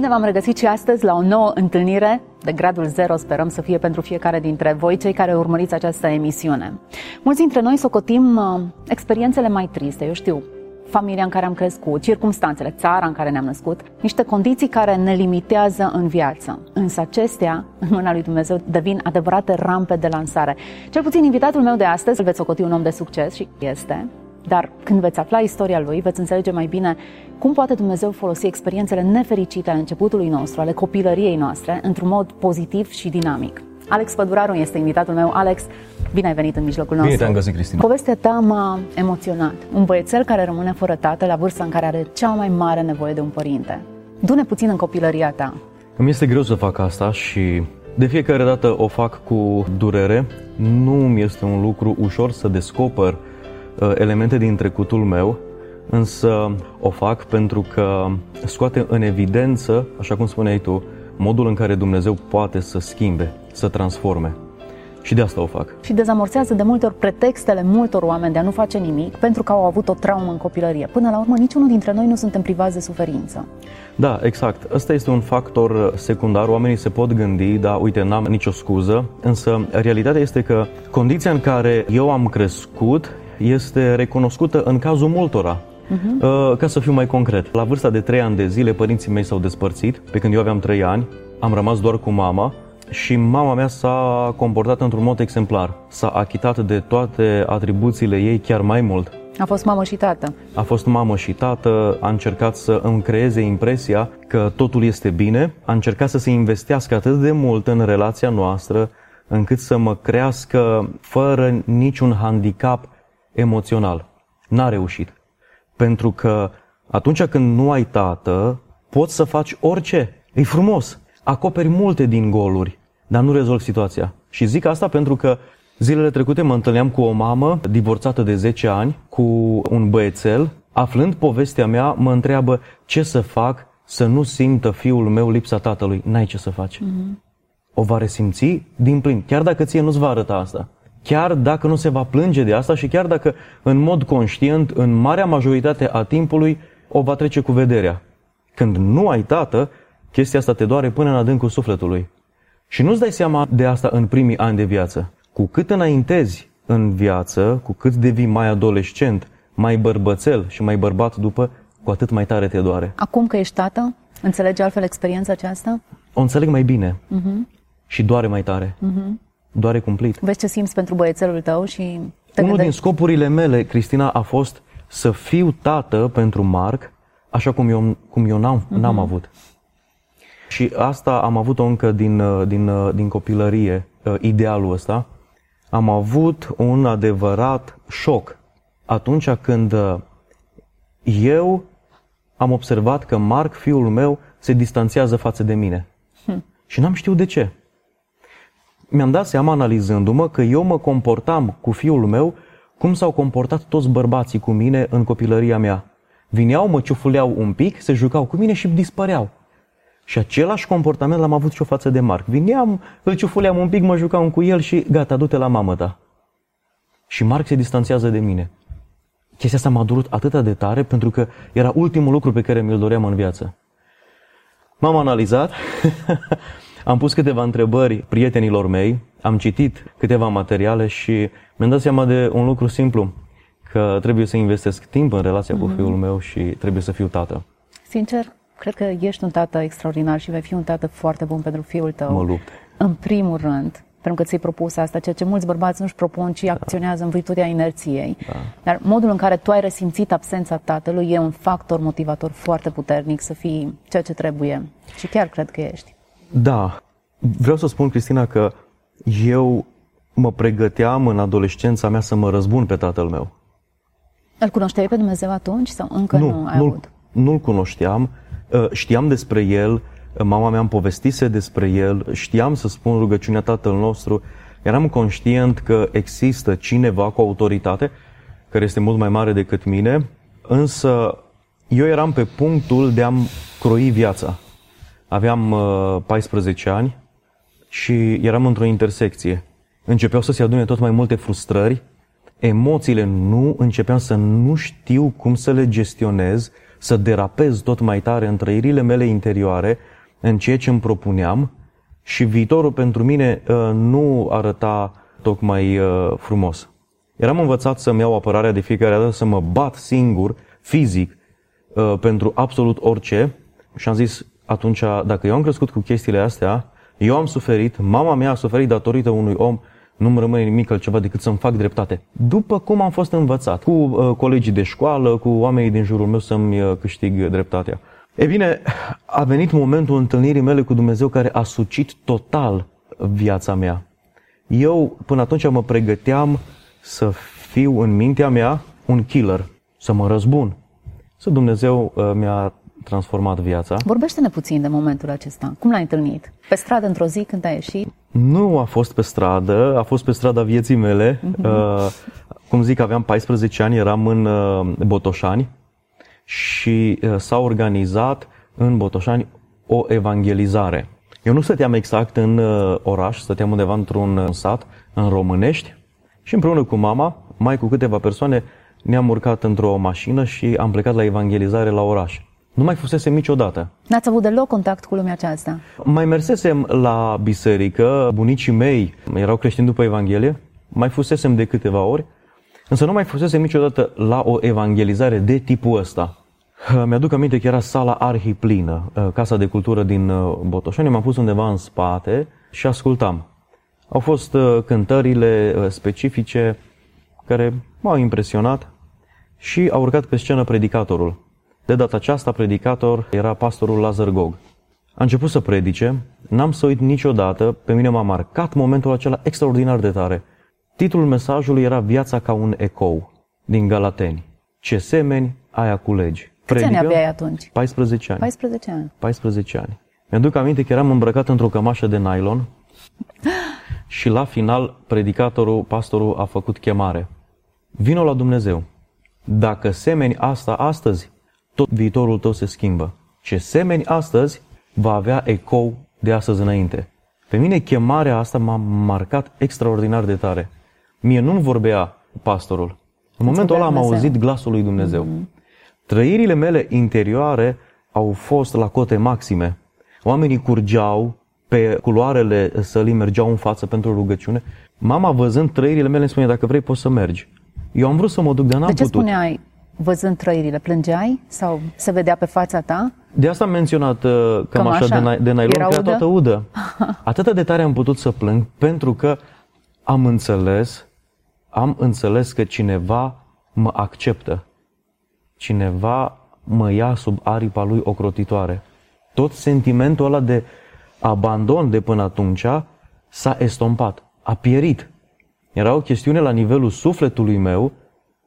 Bine v-am regăsit și astăzi la o nouă întâlnire de gradul 0, sperăm să fie pentru fiecare dintre voi, cei care urmăriți această emisiune. Mulți dintre noi socotim uh, experiențele mai triste, eu știu, familia în care am crescut, circumstanțele, țara în care ne-am născut, niște condiții care ne limitează în viață. Însă acestea, în mâna lui Dumnezeu, devin adevărate rampe de lansare. Cel puțin invitatul meu de astăzi îl veți socoti un om de succes și este, dar când veți afla istoria lui, veți înțelege mai bine cum poate Dumnezeu folosi experiențele nefericite ale începutului nostru, ale copilăriei noastre, într-un mod pozitiv și dinamic. Alex Păduraru este invitatul meu. Alex, bine ai venit în mijlocul nostru. Bine te-am găsit, Cristina. Povestea ta m-a emoționat. Un băiețel care rămâne fără tată la vârsta în care are cea mai mare nevoie de un părinte. Dune puțin în copilăria ta. Îmi este greu să fac asta și de fiecare dată o fac cu durere. Nu mi este un lucru ușor să descoper uh, elemente din trecutul meu, însă o fac pentru că scoate în evidență, așa cum spuneai tu, modul în care Dumnezeu poate să schimbe, să transforme. Și de asta o fac. Și dezamorțează de multe ori pretextele multor oameni de a nu face nimic pentru că au avut o traumă în copilărie. Până la urmă, niciunul dintre noi nu suntem privați de suferință. Da, exact. Ăsta este un factor secundar. Oamenii se pot gândi, da, uite, n-am nicio scuză, însă realitatea este că condiția în care eu am crescut este recunoscută în cazul multora. Uh-huh. Ca să fiu mai concret, la vârsta de 3 ani de zile, părinții mei s-au despărțit, pe când eu aveam 3 ani, am rămas doar cu mama și mama mea s-a comportat într-un mod exemplar. S-a achitat de toate atribuțiile ei chiar mai mult. A fost mamă și tată. A fost mamă și tată, a încercat să îmi creeze impresia că totul este bine, a încercat să se investească atât de mult în relația noastră, încât să mă crească fără niciun handicap emoțional. N-a reușit. Pentru că atunci când nu ai tată, poți să faci orice. E frumos. Acoperi multe din goluri, dar nu rezolvi situația. Și zic asta pentru că zilele trecute mă întâlneam cu o mamă divorțată de 10 ani, cu un băiețel. Aflând povestea mea, mă întreabă ce să fac să nu simtă fiul meu lipsa tatălui. N-ai ce să faci. Mm-hmm. O va resimți din plin, chiar dacă ție nu-ți va arăta asta chiar dacă nu se va plânge de asta și chiar dacă în mod conștient, în marea majoritate a timpului, o va trece cu vederea. Când nu ai tată, chestia asta te doare până în adâncul sufletului. Și nu-ți dai seama de asta în primii ani de viață. Cu cât înaintezi în viață, cu cât devii mai adolescent, mai bărbățel și mai bărbat după, cu atât mai tare te doare. Acum că ești tată, înțelegi altfel experiența aceasta? O înțeleg mai bine uh-huh. și doare mai tare. Uh-huh doare cumplit. Vezi ce simți pentru băiețelul tău și... Te Unul din scopurile mele, Cristina, a fost să fiu tată pentru Marc, așa cum eu, cum eu n-am, uh-huh. n-am avut. Și asta am avut-o încă din, din, din copilărie, uh, idealul ăsta. Am avut un adevărat șoc atunci când uh, eu am observat că Marc, fiul meu, se distanțează față de mine. Hmm. Și n-am știut de ce mi-am dat seama analizându-mă că eu mă comportam cu fiul meu cum s-au comportat toți bărbații cu mine în copilăria mea. Vineau, mă ciufuleau un pic, se jucau cu mine și dispăreau. Și același comportament l-am avut și o față de Marc. Vineam, îl ciufuleam un pic, mă jucam cu el și gata, du-te la mamă ta. Și Marc se distanțează de mine. Chestia asta m-a durut atât de tare pentru că era ultimul lucru pe care mi-l doream în viață. M-am analizat Am pus câteva întrebări prietenilor mei, am citit câteva materiale și mi-am dat seama de un lucru simplu, că trebuie să investesc timp în relația mm-hmm. cu mhm. fiul meu și trebuie să fiu tată. Sincer, cred că ești un tată extraordinar și vei fi un tată foarte bun pentru fiul tău. Mă lupt. În primul rând, pentru că ți-ai propus asta, ceea ce mulți bărbați nu-și propun, ci da. acționează în virtutea inerției. Da. Dar modul în care tu ai resimțit absența tatălui e un factor motivator foarte puternic să fii ceea ce trebuie. Și chiar cred că ești. Da. Vreau să spun, Cristina, că eu mă pregăteam în adolescența mea să mă răzbun pe tatăl meu. Îl cunoșteai pe Dumnezeu atunci sau încă nu, nu ai nu avut? Nu-l cunoșteam. Uh, știam despre el Mama mea îmi povestise despre el, știam să spun rugăciunea Tatăl nostru, eram conștient că există cineva cu autoritate, care este mult mai mare decât mine, însă eu eram pe punctul de a-mi croi viața. Aveam uh, 14 ani și eram într-o intersecție. Începeau să se adune tot mai multe frustrări, emoțiile nu, începeam să nu știu cum să le gestionez, să derapez tot mai tare în trăirile mele interioare, în ceea ce îmi propuneam și viitorul pentru mine uh, nu arăta tocmai uh, frumos. Eram învățat să-mi iau apărarea de fiecare dată, să mă bat singur, fizic, uh, pentru absolut orice și am zis atunci, dacă eu am crescut cu chestiile astea, eu am suferit, mama mea a suferit datorită unui om, nu-mi rămâne nimic altceva decât să-mi fac dreptate. După cum am fost învățat, cu uh, colegii de școală, cu oamenii din jurul meu să-mi uh, câștig dreptatea. E bine, a venit momentul întâlnirii mele cu Dumnezeu care a sucit total viața mea. Eu până atunci mă pregăteam să fiu în mintea mea un killer, să mă răzbun. Să Dumnezeu uh, mi-a transformat viața. Vorbește-ne puțin de momentul acesta. Cum l-ai întâlnit? Pe stradă într-o zi când ai ieșit? Nu a fost pe stradă, a fost pe strada vieții mele. Uh-huh. Uh, cum zic, aveam 14 ani, eram în uh, Botoșani și uh, s-a organizat în Botoșani o evangelizare. Eu nu stăteam exact în uh, oraș, stăteam undeva într-un uh, sat, în Românești, și împreună cu mama, mai cu câteva persoane, ne-am urcat într-o mașină și am plecat la evangelizare la oraș. Nu mai fusesem niciodată. N-ați avut deloc contact cu lumea aceasta? Mai mersesem la biserică, bunicii mei erau creștini după Evanghelie, mai fusesem de câteva ori, însă nu mai fusesem niciodată la o evangelizare de tipul ăsta. Mi-aduc aminte că era sala arhiplină, casa de cultură din uh, Botoșani, m-am pus undeva în spate și ascultam. Au fost uh, cântările uh, specifice care m-au impresionat și a urcat pe scenă predicatorul. De data aceasta, predicator era pastorul Lazar Gog. A început să predice, n-am să uit niciodată, pe mine m-a marcat momentul acela extraordinar de tare. Titlul mesajului era Viața ca un ecou, din Galateni. Ce semeni, aia culegi. Câți ani aveai atunci? 14 ani. 14 ani. 14 ani. Mi-aduc aminte că eram îmbrăcat într-o cămașă de nylon și la final predicatorul, pastorul a făcut chemare. Vino la Dumnezeu. Dacă semeni asta astăzi, tot viitorul tău se schimbă. Ce semeni astăzi va avea ecou de astăzi înainte. Pe mine chemarea asta m-a marcat extraordinar de tare. Mie nu-mi vorbea pastorul. În momentul ăla am auzit glasul lui Dumnezeu. Mm-hmm. Trăirile mele interioare au fost la cote maxime. Oamenii curgeau pe culoarele sălii, mergeau în față pentru rugăciune. Mama, văzând trăirile mele, îmi spune, dacă vrei, poți să mergi. Eu am vrut să mă duc, dar n-am de ce putut. spuneai, văzând trăirile, plângeai sau se vedea pe fața ta? De asta am menționat uh, cămașa de, na- de nylon, Era că era udă? toată udă. Atât de tare am putut să plâng pentru că am înțeles, am înțeles că cineva mă acceptă. Cineva mă ia sub aripa lui ocrotitoare. Tot sentimentul ăla de abandon de până atunci s-a estompat, a pierit. Era o chestiune la nivelul sufletului meu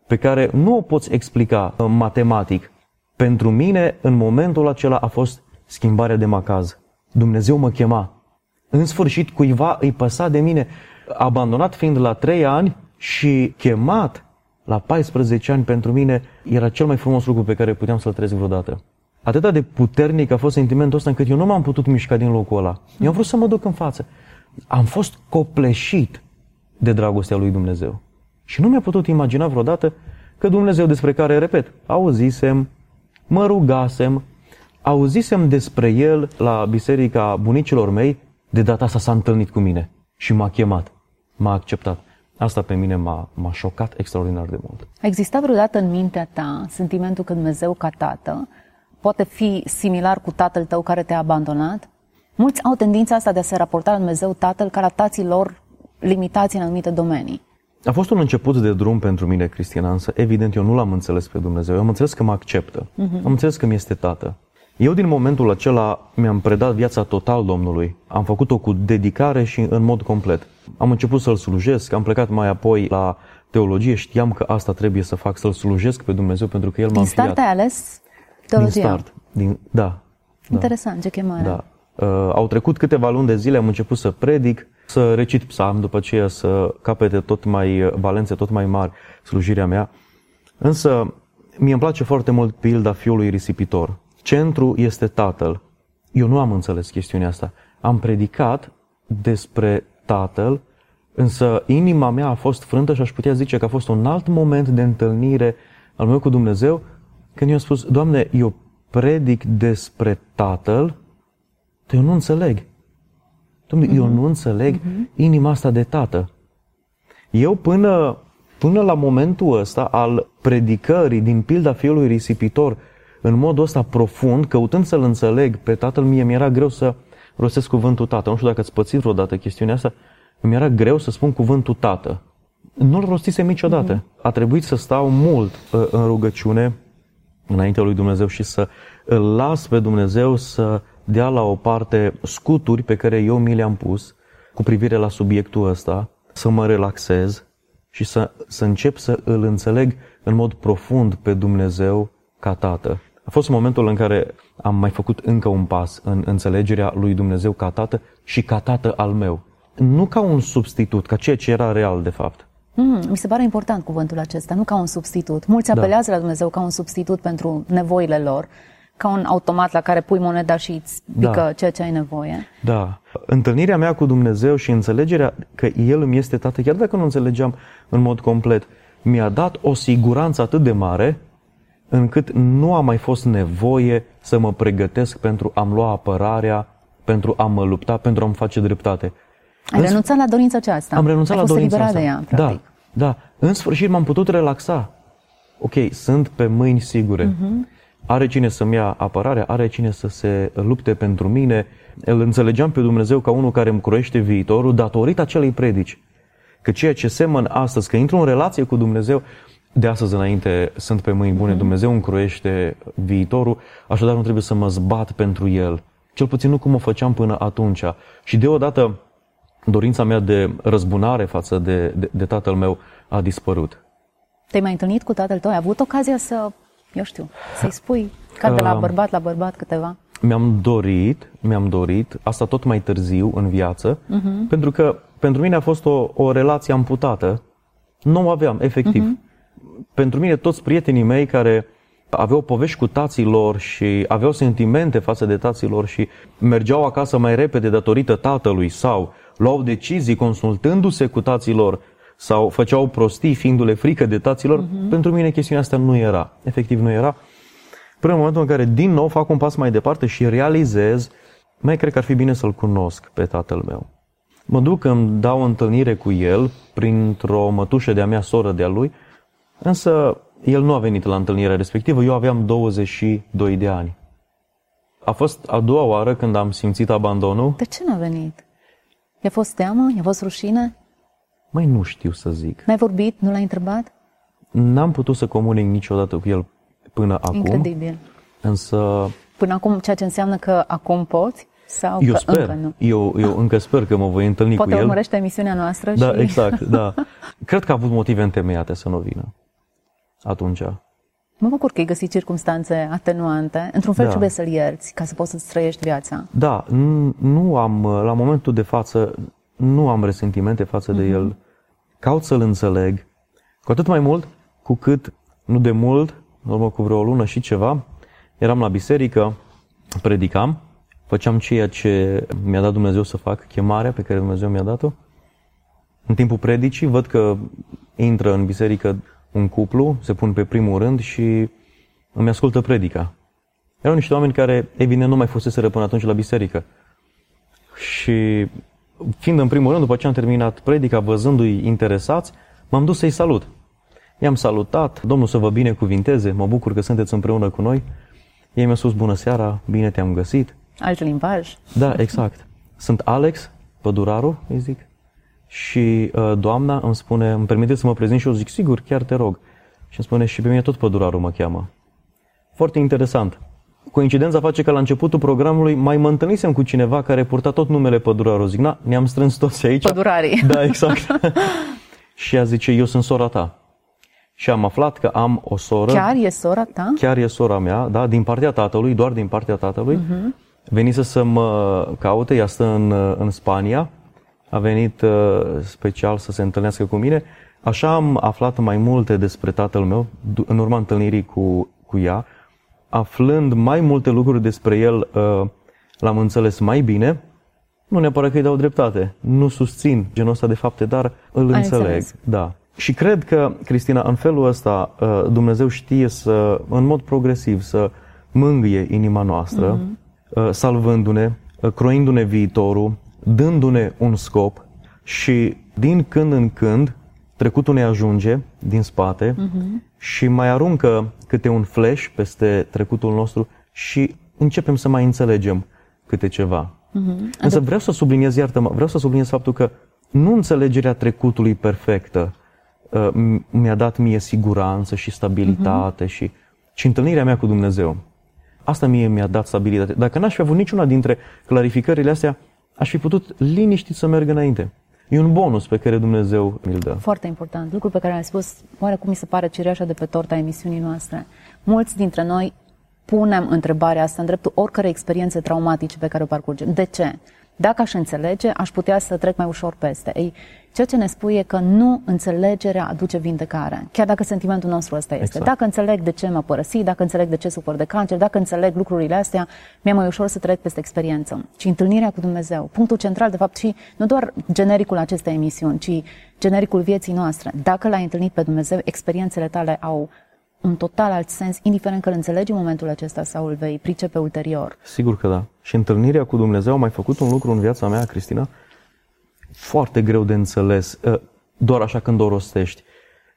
pe care nu o poți explica uh, matematic. Pentru mine, în momentul acela a fost schimbarea de macaz. Dumnezeu mă chema. În sfârșit, cuiva îi păsa de mine, abandonat fiind la 3 ani și chemat la 14 ani pentru mine era cel mai frumos lucru pe care puteam să-l trăiesc vreodată. Atât de puternic a fost sentimentul ăsta încât eu nu m-am putut mișca din locul ăla. Eu am vrut să mă duc în față. Am fost copleșit de dragostea lui Dumnezeu. Și nu mi-a putut imagina vreodată că Dumnezeu despre care, repet, auzisem, mă rugasem, auzisem despre El la biserica bunicilor mei, de data asta s-a întâlnit cu mine și m-a chemat, m-a acceptat. Asta pe mine m-a, m-a șocat extraordinar de mult. A existat vreodată în mintea ta sentimentul că Dumnezeu ca tată poate fi similar cu tatăl tău care te-a abandonat? Mulți au tendința asta de a se raporta la Dumnezeu tatăl ca la tații lor limitați în anumite domenii. A fost un început de drum pentru mine, Cristiana, însă evident eu nu l-am înțeles pe Dumnezeu. Eu am înțeles că mă acceptă. Uh-huh. Am înțeles că mi este tată. Eu din momentul acela mi-am predat viața total Domnului. Am făcut-o cu dedicare și în mod complet. Am început să-L slujesc, am plecat mai apoi la teologie, știam că asta trebuie să fac, să-L slujesc pe Dumnezeu pentru că El m-a Din start înfiat. ai ales Din teologia. start. Din, da. da. Interesant, ce chemare. Da. Uh, au trecut câteva luni de zile, am început să predic, să recit psalm, după aceea să capete tot mai valențe tot mai mari slujirea mea. Însă, mie îmi place foarte mult pilda fiului risipitor. Centru este tatăl. Eu nu am înțeles chestiunea asta. Am predicat despre tatăl, însă inima mea a fost frântă și aș putea zice că a fost un alt moment de întâlnire al meu cu Dumnezeu, când i-am spus, Doamne, eu predic despre tatăl, dar eu nu înțeleg. Dom'le, uh-huh. eu nu înțeleg uh-huh. inima asta de tată. Eu până, până la momentul ăsta al predicării din pilda fiului risipitor, în modul ăsta profund, căutând să-l înțeleg pe tatăl, mie mi-era greu să rostesc cuvântul tată. Nu știu dacă ați pățit vreodată chestiunea asta, mi era greu să spun cuvântul tată. Nu-l rostisem niciodată. Uh-huh. A trebuit să stau mult uh, în rugăciune înaintea lui Dumnezeu și să îl las pe Dumnezeu să dea la o parte scuturi pe care eu mi le-am pus cu privire la subiectul ăsta, să mă relaxez și să, să încep să îl înțeleg în mod profund pe Dumnezeu ca Tată. A fost momentul în care am mai făcut încă un pas în înțelegerea lui Dumnezeu ca Tată și ca Tată al meu. Nu ca un substitut, ca ceea ce era real de fapt. Mm, mi se pare important cuvântul acesta, nu ca un substitut. Mulți da. apelează da. la Dumnezeu ca un substitut pentru nevoile lor, ca un automat la care pui moneda și îți pică da. ceea ce ai nevoie. Da. Întâlnirea mea cu Dumnezeu și înțelegerea că El îmi este Tată, chiar dacă nu înțelegeam în mod complet, mi-a dat o siguranță atât de mare încât nu a mai fost nevoie să mă pregătesc pentru a-mi lua apărarea, pentru a mă lupta, pentru a-mi face dreptate. Ai în renunțat la dorința aceasta. Am renunțat Ai la dorința asta. de ea, practic. Da, da. În sfârșit m-am putut relaxa. Ok, sunt pe mâini sigure. Uh-huh. Are cine să-mi ia apărarea, are cine să se lupte pentru mine. Îl înțelegeam pe Dumnezeu ca unul care îmi croiește viitorul datorită acelei predici. Că ceea ce semăn astăzi, că intru în relație cu Dumnezeu, de astăzi înainte sunt pe mâini bune, mm-hmm. Dumnezeu îmi croiește viitorul, așadar nu trebuie să mă zbat pentru El. Cel puțin nu cum o făceam până atunci. Și deodată dorința mea de răzbunare față de, de, de tatăl meu a dispărut. Te-ai mai întâlnit cu tatăl tău? Ai avut ocazia să, eu știu, să-i spui ca de la bărbat la bărbat câteva? Mi-am dorit, mi-am dorit, asta tot mai târziu în viață, uh-huh. pentru că pentru mine a fost o, o relație amputată. Nu o aveam, efectiv. Uh-huh pentru mine toți prietenii mei care aveau povești cu tații lor și aveau sentimente față de tații lor și mergeau acasă mai repede datorită tatălui sau luau decizii consultându-se cu tații lor sau făceau prostii fiindu-le frică de taților, uh-huh. pentru mine chestiunea asta nu era. Efectiv nu era. Până în momentul în care din nou fac un pas mai departe și realizez, mai cred că ar fi bine să-l cunosc pe tatăl meu. Mă duc, îmi dau o întâlnire cu el printr-o mătușă de-a mea, soră de-a lui, Însă el nu a venit la întâlnirea respectivă, eu aveam 22 de ani. A fost a doua oară când am simțit abandonul. De ce n-a venit? I-a fost teamă? I-a fost rușine? Mai nu știu să zic. N-ai vorbit? Nu l-ai întrebat? N-am putut să comunic niciodată cu el până acum. Incredibil. Însă... Până acum, ceea ce înseamnă că acum poți? Sau eu că sper. încă nu? Eu, eu încă sper că mă voi întâlni Poate cu el. Poate urmărește emisiunea noastră Da, și... exact, da. Cred că a avut motive întemeiate să nu vină atunci. Mă bucur că ai găsit circunstanțe atenuante. Într-un fel da. trebuie să-l ierți ca să poți să-ți trăiești viața. Da, nu am, la momentul de față, nu am resentimente față mm-hmm. de mhm. el. Caut să-l înțeleg. Cu atât mai mult cu cât, nu de mult, în urmă cu vreo o lună și ceva, eram la biserică, predicam, făceam ceea ce mi-a dat Dumnezeu să fac, chemarea pe care Dumnezeu mi-a dat-o. În timpul predicii văd că intră în biserică un cuplu, se pun pe primul rând și îmi ascultă predica. Erau niște oameni care, evident, nu mai fuseseră până atunci la biserică. Și fiind în primul rând, după ce am terminat predica, văzându-i interesați, m-am dus să-i salut. I-am salutat, Domnul să vă binecuvinteze, mă bucur că sunteți împreună cu noi. Ei mi-au spus, bună seara, bine te-am găsit. Alt limbaj. Da, exact. Sunt Alex, păduraru, îi zic. Și uh, doamna îmi spune, îmi permite să mă prezint și eu zic, sigur, chiar te rog. Și îmi spune, și pe mine tot pădurarul mă cheamă. Foarte interesant. Coincidența face că la începutul programului mai mă întâlnisem cu cineva care purta tot numele pădurarul. Zic, na, ne-am strâns toți aici. Pădurarii. Da, exact. și ea zice, eu sunt sora ta. Și am aflat că am o soră. Chiar e sora ta? Chiar e sora mea, da, din partea tatălui, doar din partea tatălui. Uh-huh. venise să mă caute, ea stă în, în Spania, a venit uh, special să se întâlnească cu mine. Așa am aflat mai multe despre tatăl meu în urma întâlnirii cu, cu ea. Aflând mai multe lucruri despre el, uh, l-am înțeles mai bine. Nu neapărat că îi dau dreptate. Nu susțin genul ăsta de fapte, dar îl Ai înțeleg. înțeles. Da. Și cred că, Cristina, în felul ăsta uh, Dumnezeu știe să, în mod progresiv, să mângâie inima noastră, mm-hmm. salvându-ne, uh, croindu-ne viitorul, dându-ne un scop și din când în când trecutul ne ajunge din spate mm-hmm. Și mai aruncă câte un flash peste trecutul nostru și începem să mai înțelegem câte ceva. Mm-hmm. Însă vreau să subliniez, iartă-mă, vreau să subliniez faptul că nu înțelegerea trecutului perfectă uh, m- mi-a dat mie siguranță și stabilitate mm-hmm. și, și întâlnirea mea cu Dumnezeu. Asta mie mi-a dat stabilitate. Dacă n-aș fi avut niciuna dintre clarificările astea, aș fi putut liniștit să merg înainte. E un bonus pe care Dumnezeu mi-l dă. Foarte important. Lucru pe care l-ai spus, oarecum mi se pare cireașa de pe torta emisiunii noastre. Mulți dintre noi punem întrebarea asta în dreptul oricărei experiențe traumatice pe care o parcurgem. De ce? Dacă aș înțelege, aș putea să trec mai ușor peste. Ei, ceea ce ne spune e că nu înțelegerea aduce vindecare, chiar dacă sentimentul nostru ăsta este. Exact. Dacă înțeleg de ce m-a părăsit, dacă înțeleg de ce sufăr de cancer, dacă înțeleg lucrurile astea, mi-e mai ușor să trec peste experiență. Și întâlnirea cu Dumnezeu, punctul central, de fapt, și nu doar genericul acestei emisiuni, ci genericul vieții noastre. Dacă l-ai întâlnit pe Dumnezeu, experiențele tale au un total alt sens, indiferent că îl înțelegi în momentul acesta sau îl vei pricepe ulterior. Sigur că da. Și întâlnirea cu Dumnezeu a mai făcut un lucru în viața mea, Cristina, foarte greu de înțeles, ă, doar așa când o rostești.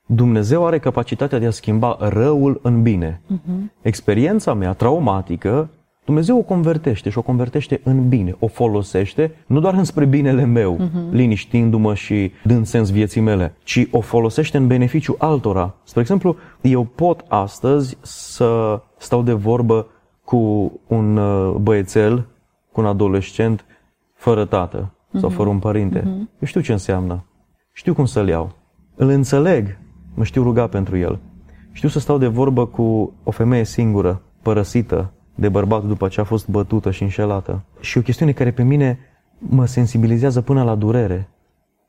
Dumnezeu are capacitatea de a schimba răul în bine. Uh-huh. Experiența mea traumatică, Dumnezeu o convertește și o convertește în bine, o folosește nu doar înspre binele meu, uh-huh. liniștindu-mă și dând sens vieții mele, ci o folosește în beneficiu altora. Spre exemplu, eu pot astăzi să stau de vorbă cu un uh, băiețel, cu un adolescent, fără tată sau fără un părinte. Eu știu ce înseamnă. Știu cum să-l iau. Îl înțeleg. Mă știu ruga pentru el. Știu să stau de vorbă cu o femeie singură, părăsită de bărbat după ce a fost bătută și înșelată. Și o chestiune care pe mine mă sensibilizează până la durere.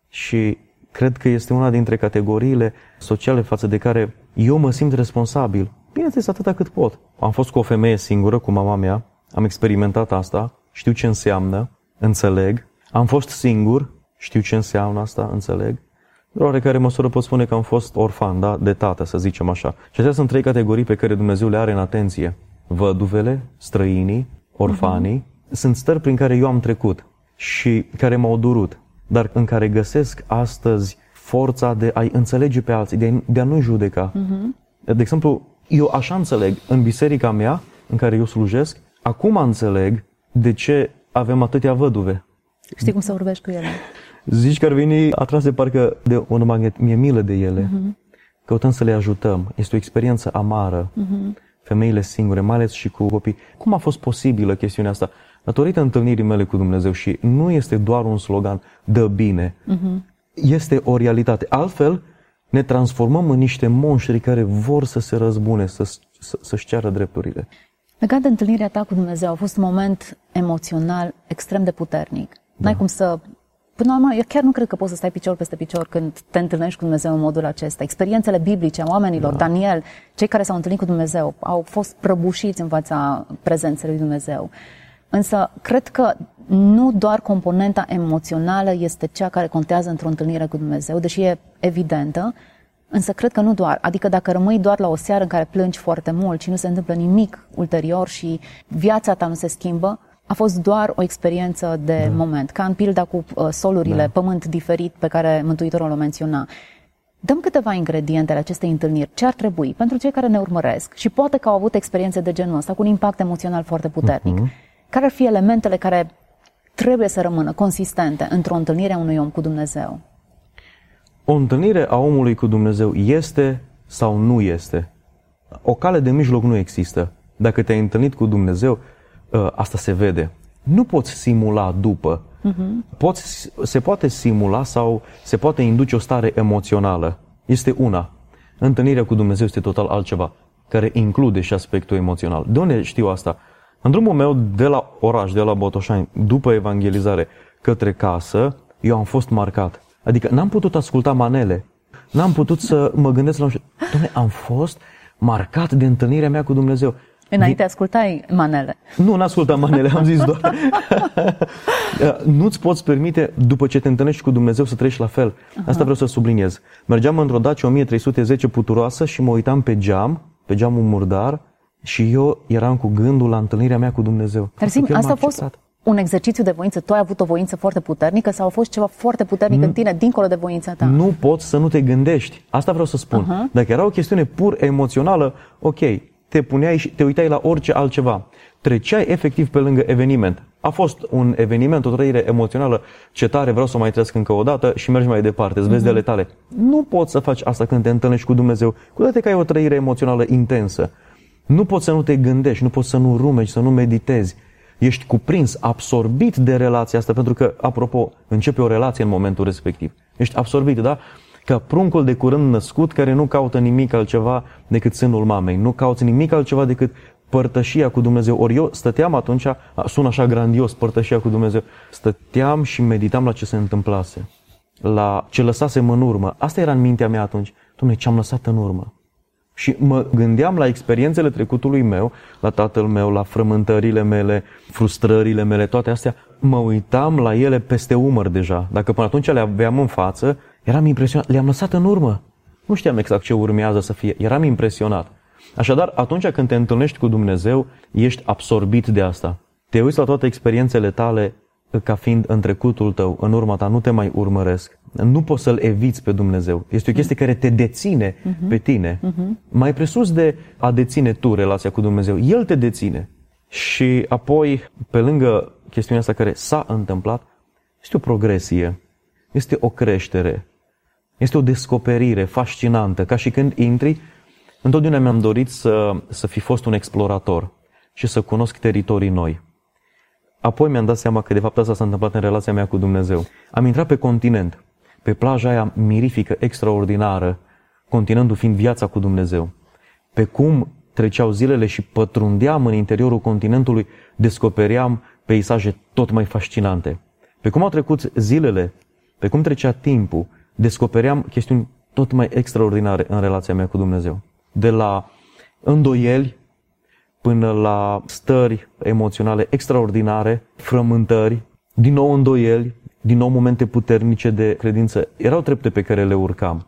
Și cred că este una dintre categoriile sociale față de care eu mă simt responsabil. Bineînțeles, atâta cât pot. Am fost cu o femeie singură, cu mama mea, am experimentat asta, știu ce înseamnă, înțeleg. Am fost singur, știu ce înseamnă asta, înțeleg. De oarecare măsură pot spune că am fost orfan, da? de tată, să zicem așa. Și acestea sunt trei categorii pe care Dumnezeu le are în atenție. Văduvele, străinii, orfanii, uh-huh. sunt stări prin care eu am trecut și care m-au durut, dar în care găsesc astăzi forța de a-i înțelege pe alții, de a, de a nu judeca. Uh-huh. De exemplu, eu așa înțeleg, în biserica mea, în care eu slujesc, acum înțeleg de ce avem atâtea văduve. Știi cum să vorbești cu ele? Zici că ar veni atrase parcă de un magnet, mi-e milă de ele. Uh-huh. Căutăm să le ajutăm. Este o experiență amară. Uh-huh. Femeile singure, mai ales și cu copii. Cum a fost posibilă chestiunea asta? Datorită întâlnirii mele cu Dumnezeu și nu este doar un slogan, dă bine. Uh-huh. Este o realitate. Altfel, ne transformăm în niște monștri care vor să se răzbune, să, să, să-și ceară drepturile. Legat de întâlnirea ta cu Dumnezeu, a fost un moment emoțional extrem de puternic. N-ai cum să... Până la urmă, eu chiar nu cred că poți să stai picior peste picior când te întâlnești cu Dumnezeu în modul acesta. Experiențele biblice a oamenilor, da. Daniel, cei care s-au întâlnit cu Dumnezeu, au fost prăbușiți în fața prezenței lui Dumnezeu. Însă, cred că nu doar componenta emoțională este cea care contează într-o întâlnire cu Dumnezeu, deși e evidentă, însă cred că nu doar. Adică dacă rămâi doar la o seară în care plângi foarte mult și nu se întâmplă nimic ulterior și viața ta nu se schimbă, a fost doar o experiență de da. moment, ca în pilda cu uh, solurile, da. pământ diferit pe care Mântuitorul o menționa. Dăm câteva ingrediente ale acestei întâlniri. Ce ar trebui pentru cei care ne urmăresc și poate că au avut experiențe de genul ăsta cu un impact emoțional foarte puternic? Uh-huh. Care ar fi elementele care trebuie să rămână consistente într-o întâlnire a unui om cu Dumnezeu? O întâlnire a omului cu Dumnezeu este sau nu este? O cale de mijloc nu există. Dacă te-ai întâlnit cu Dumnezeu, ă, asta se vede. Nu poți simula după. Uh-huh. Poți, se poate simula sau se poate induce o stare emoțională. Este una. Întâlnirea cu Dumnezeu este total altceva, care include și aspectul emoțional. De unde știu asta? În drumul meu de la oraș, de la Botoșani, după evangelizare către casă, eu am fost marcat. Adică n-am putut asculta manele. N-am putut să mă gândesc la un... Doamne, am fost marcat de întâlnirea mea cu Dumnezeu. Înainte ascultai manele. Nu, n-ascultam manele, am zis doar. Nu-ți poți permite, după ce te întâlnești cu Dumnezeu, să trăiești la fel. Asta vreau să subliniez. Mergeam într-o Dacia 1310 puturoasă și mă uitam pe geam, pe geamul murdar, și eu eram cu gândul la întâlnirea mea cu Dumnezeu. Dar sim, asta a fost un exercițiu de voință? Tu ai avut o voință foarte puternică sau a fost ceva foarte puternic în tine, dincolo de voința ta? Nu poți să nu te gândești. Asta vreau să spun. Uh-huh. Dacă era o chestiune pur emoțională, ok, te puneai și te uitai la orice altceva. Treceai efectiv pe lângă eveniment. A fost un eveniment, o trăire emoțională, ce tare, vreau să mai trăiesc încă o dată și mergi mai departe, îți vezi uh-huh. de ale tale. Nu poți să faci asta când te întâlnești cu Dumnezeu, cu toate că ai o trăire emoțională intensă. Nu poți să nu te gândești, nu poți să nu rumegi, să nu meditezi. Ești cuprins, absorbit de relația asta, pentru că, apropo, începe o relație în momentul respectiv. Ești absorbit, da? Ca pruncul de curând născut care nu caută nimic altceva decât sânul mamei. Nu cauți nimic altceva decât părtășia cu Dumnezeu. Ori eu stăteam atunci, sună așa grandios, părtășia cu Dumnezeu, stăteam și meditam la ce se întâmplase, la ce lăsasem în urmă. Asta era în mintea mea atunci. Dom'le, ce am lăsat în urmă? Și mă gândeam la experiențele trecutului meu, la tatăl meu, la frământările mele, frustrările mele, toate astea. Mă uitam la ele peste umăr deja. Dacă până atunci le aveam în față, eram impresionat. Le-am lăsat în urmă. Nu știam exact ce urmează să fie. Eram impresionat. Așadar, atunci când te întâlnești cu Dumnezeu, ești absorbit de asta. Te uiți la toate experiențele tale ca fiind în trecutul tău, în urma ta, nu te mai urmăresc. Nu poți să-L eviți pe Dumnezeu. Este o chestie care te deține uh-huh. pe tine. Uh-huh. Mai presus de a deține tu relația cu Dumnezeu. El te deține. Și apoi, pe lângă chestiunea asta care s-a întâmplat, este o progresie, este o creștere, este o descoperire fascinantă. Ca și când intri, întotdeauna mi-am dorit să, să fi fost un explorator și să cunosc teritorii noi. Apoi mi-am dat seama că de fapt asta s-a întâmplat în relația mea cu Dumnezeu. Am intrat pe continent, pe plaja aia mirifică, extraordinară, continentul fiind viața cu Dumnezeu. Pe cum treceau zilele și pătrundeam în interiorul continentului, descopeream peisaje tot mai fascinante. Pe cum au trecut zilele, pe cum trecea timpul, descopeream chestiuni tot mai extraordinare în relația mea cu Dumnezeu. De la îndoieli până la stări emoționale extraordinare, frământări, din nou îndoieli, din nou momente puternice de credință. Erau trepte pe care le urcam.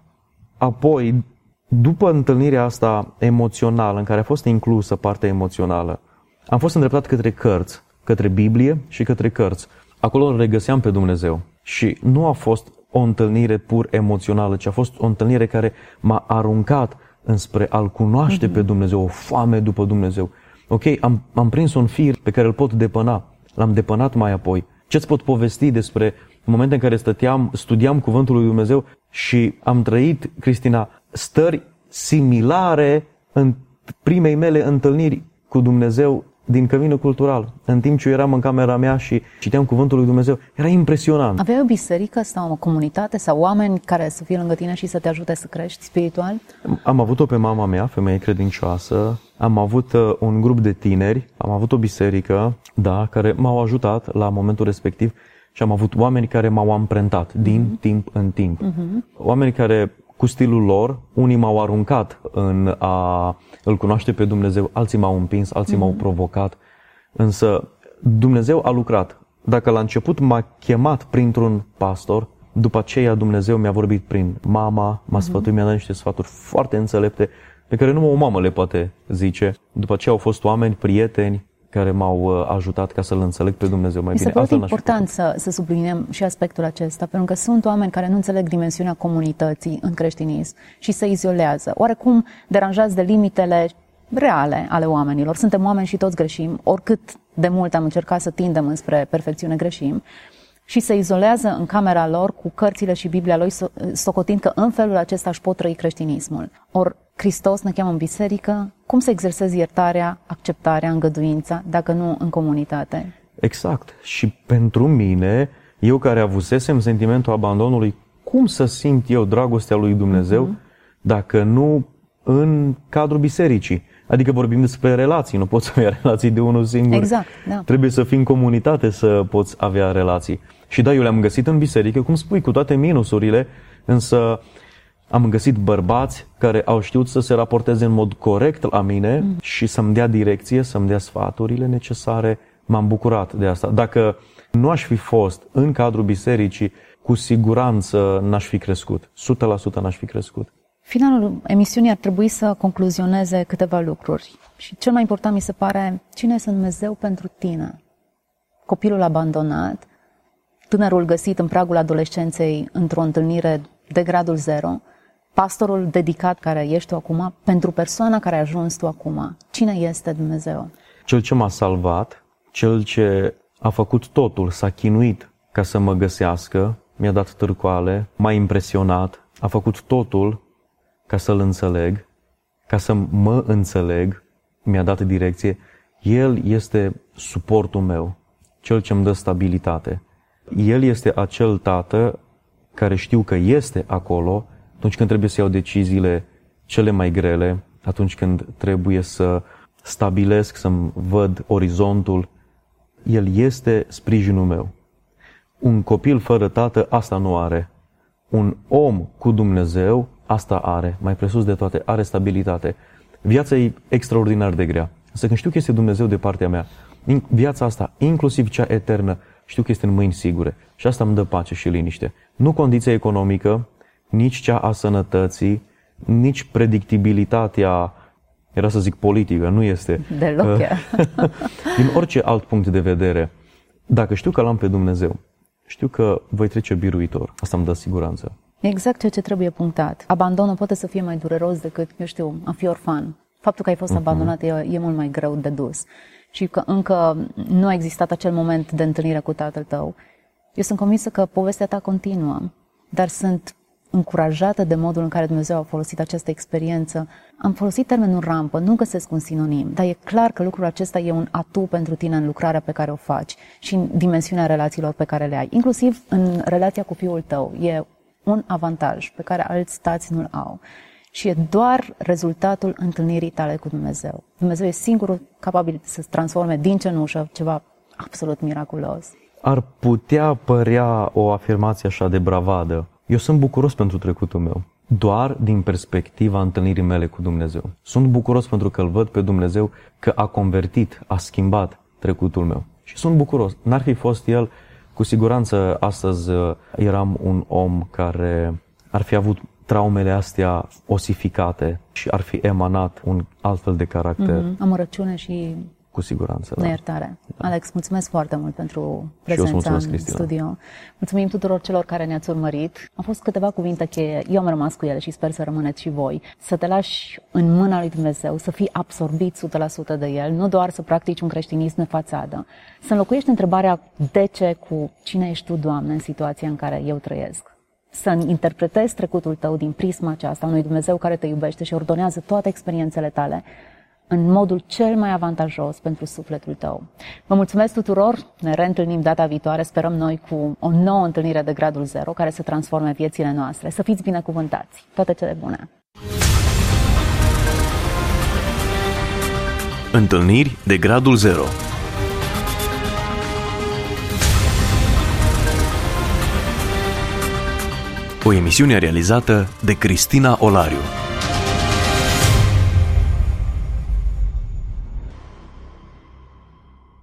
Apoi, după întâlnirea asta emoțională, în care a fost inclusă partea emoțională, am fost îndreptat către cărți, către Biblie și către cărți. Acolo îl regăseam pe Dumnezeu. Și nu a fost o întâlnire pur emoțională, ci a fost o întâlnire care m-a aruncat înspre a-L cunoaște mm-hmm. pe Dumnezeu, o foame după Dumnezeu. Ok, am, am prins un fir pe care îl pot depăna. L-am depănat mai apoi. Ce-ți pot povesti despre momente în care stăteam, studiam Cuvântul lui Dumnezeu și am trăit, Cristina, stări similare în primei mele întâlniri cu Dumnezeu din căminul cultural. În timp ce eu eram în camera mea și citeam Cuvântul lui Dumnezeu, era impresionant. Aveai o biserică sau o comunitate sau oameni care să fie lângă tine și să te ajute să crești spiritual? Am avut-o pe mama mea, femeie credincioasă, am avut uh, un grup de tineri, am avut o biserică, da, care m-au ajutat la momentul respectiv și am avut oameni care m-au amprentat din uh-huh. timp în timp. Uh-huh. Oameni care cu stilul lor, unii m-au aruncat în a îl cunoaște pe Dumnezeu, alții m-au împins, alții mm-hmm. m-au provocat, însă Dumnezeu a lucrat. Dacă la început m-a chemat printr-un pastor, după aceea Dumnezeu mi-a vorbit prin mama, m-a sfătuit, mi-a dat niște sfaturi foarte înțelepte, pe care numai o mamă le poate zice. După aceea au fost oameni, prieteni, care m-au uh, ajutat ca să-L înțeleg pe Dumnezeu mai Mi bine. Mi se important să, să subliniem și aspectul acesta, pentru că sunt oameni care nu înțeleg dimensiunea comunității în creștinism și se izolează. Oarecum deranjați de limitele reale ale oamenilor. Suntem oameni și toți greșim, oricât de mult am încercat să tindem înspre perfecțiune greșim și se izolează în camera lor cu cărțile și Biblia lui, socotind că în felul acesta își pot trăi creștinismul. Or, Hristos ne cheamă în biserică, cum să exersezi iertarea, acceptarea, îngăduința, dacă nu în comunitate? Exact. Și pentru mine, eu care avusesem sentimentul abandonului, cum să simt eu dragostea lui Dumnezeu uh-huh. dacă nu în cadrul bisericii? Adică vorbim despre relații, nu poți avea relații de unul singur. Exact, da. Trebuie să fii în comunitate să poți avea relații. Și da, eu le-am găsit în biserică, cum spui, cu toate minusurile, însă am găsit bărbați care au știut să se raporteze în mod corect la mine mm. și să-mi dea direcție, să-mi dea sfaturile necesare. M-am bucurat de asta. Dacă nu aș fi fost în cadrul bisericii, cu siguranță n-aș fi crescut. 100% n-aș fi crescut. Finalul emisiunii ar trebui să concluzioneze câteva lucruri. Și cel mai important mi se pare, cine este Dumnezeu pentru tine? Copilul abandonat, tânărul găsit în pragul adolescenței într-o întâlnire de gradul zero, pastorul dedicat care ești tu acum, pentru persoana care ai ajuns tu acum. Cine este Dumnezeu? Cel ce m-a salvat, cel ce a făcut totul, s-a chinuit ca să mă găsească, mi-a dat târcoale, m-a impresionat, a făcut totul ca să-l înțeleg, ca să mă înțeleg, mi-a dat direcție. El este suportul meu, cel ce îmi dă stabilitate. El este acel tată care știu că este acolo atunci când trebuie să iau deciziile cele mai grele, atunci când trebuie să stabilesc, să-mi văd orizontul. El este sprijinul meu. Un copil fără tată asta nu are. Un om cu Dumnezeu asta are, mai presus de toate, are stabilitate. Viața e extraordinar de grea. Să când știu că este Dumnezeu de partea mea, viața asta, inclusiv cea eternă, știu că este în mâini sigure. Și asta îmi dă pace și liniște. Nu condiția economică, nici cea a sănătății, nici predictibilitatea, era să zic politică, nu este. Deloc Din orice alt punct de vedere, dacă știu că l-am pe Dumnezeu, știu că voi trece biruitor. Asta îmi dă siguranță. Exact ceea ce trebuie punctat. Abandonul poate să fie mai dureros decât, eu știu, a fi orfan. Faptul că ai fost uh-huh. abandonat e, e mult mai greu de dus. Și că încă nu a existat acel moment de întâlnire cu tatăl tău. Eu sunt convinsă că povestea ta continuă, dar sunt încurajată de modul în care Dumnezeu a folosit această experiență. Am folosit termenul rampă, nu găsesc un sinonim, dar e clar că lucrul acesta e un atu pentru tine în lucrarea pe care o faci și în dimensiunea relațiilor pe care le ai. Inclusiv în relația cu fiul tău. E un avantaj pe care alți stați nu-l au. Și e doar rezultatul întâlnirii tale cu Dumnezeu. Dumnezeu e singurul capabil să se transforme din cenușă ceva absolut miraculos. Ar putea părea o afirmație așa de bravadă. Eu sunt bucuros pentru trecutul meu, doar din perspectiva întâlnirii mele cu Dumnezeu. Sunt bucuros pentru că îl văd pe Dumnezeu că a convertit, a schimbat trecutul meu. Și sunt bucuros. N-ar fi fost El, cu siguranță astăzi uh, eram un om care ar fi avut traumele astea osificate și ar fi emanat un altfel de caracter. Mm-hmm. Amărăciune și cu siguranță, da. Neiertare. Da. Alex, mulțumesc foarte mult pentru prezența în Cristina. studio. Mulțumim tuturor celor care ne-ați urmărit. Au fost câteva cuvinte cheie. Eu am rămas cu ele și sper să rămâneți și voi. Să te lași în mâna lui Dumnezeu, să fii absorbit 100% de El, nu doar să practici un creștinism de fațadă. Să înlocuiești întrebarea de ce cu cine ești tu, Doamne, în situația în care eu trăiesc să interpretezi trecutul tău din prisma aceasta unui Dumnezeu care te iubește și ordonează toate experiențele tale în modul cel mai avantajos pentru sufletul tău. Vă mulțumesc tuturor, ne reîntâlnim data viitoare, sperăm noi cu o nouă întâlnire de gradul zero care să transforme viețile noastre. Să fiți binecuvântați! Toate cele bune! Întâlniri de gradul zero O emisiune realizată de Cristina Olariu.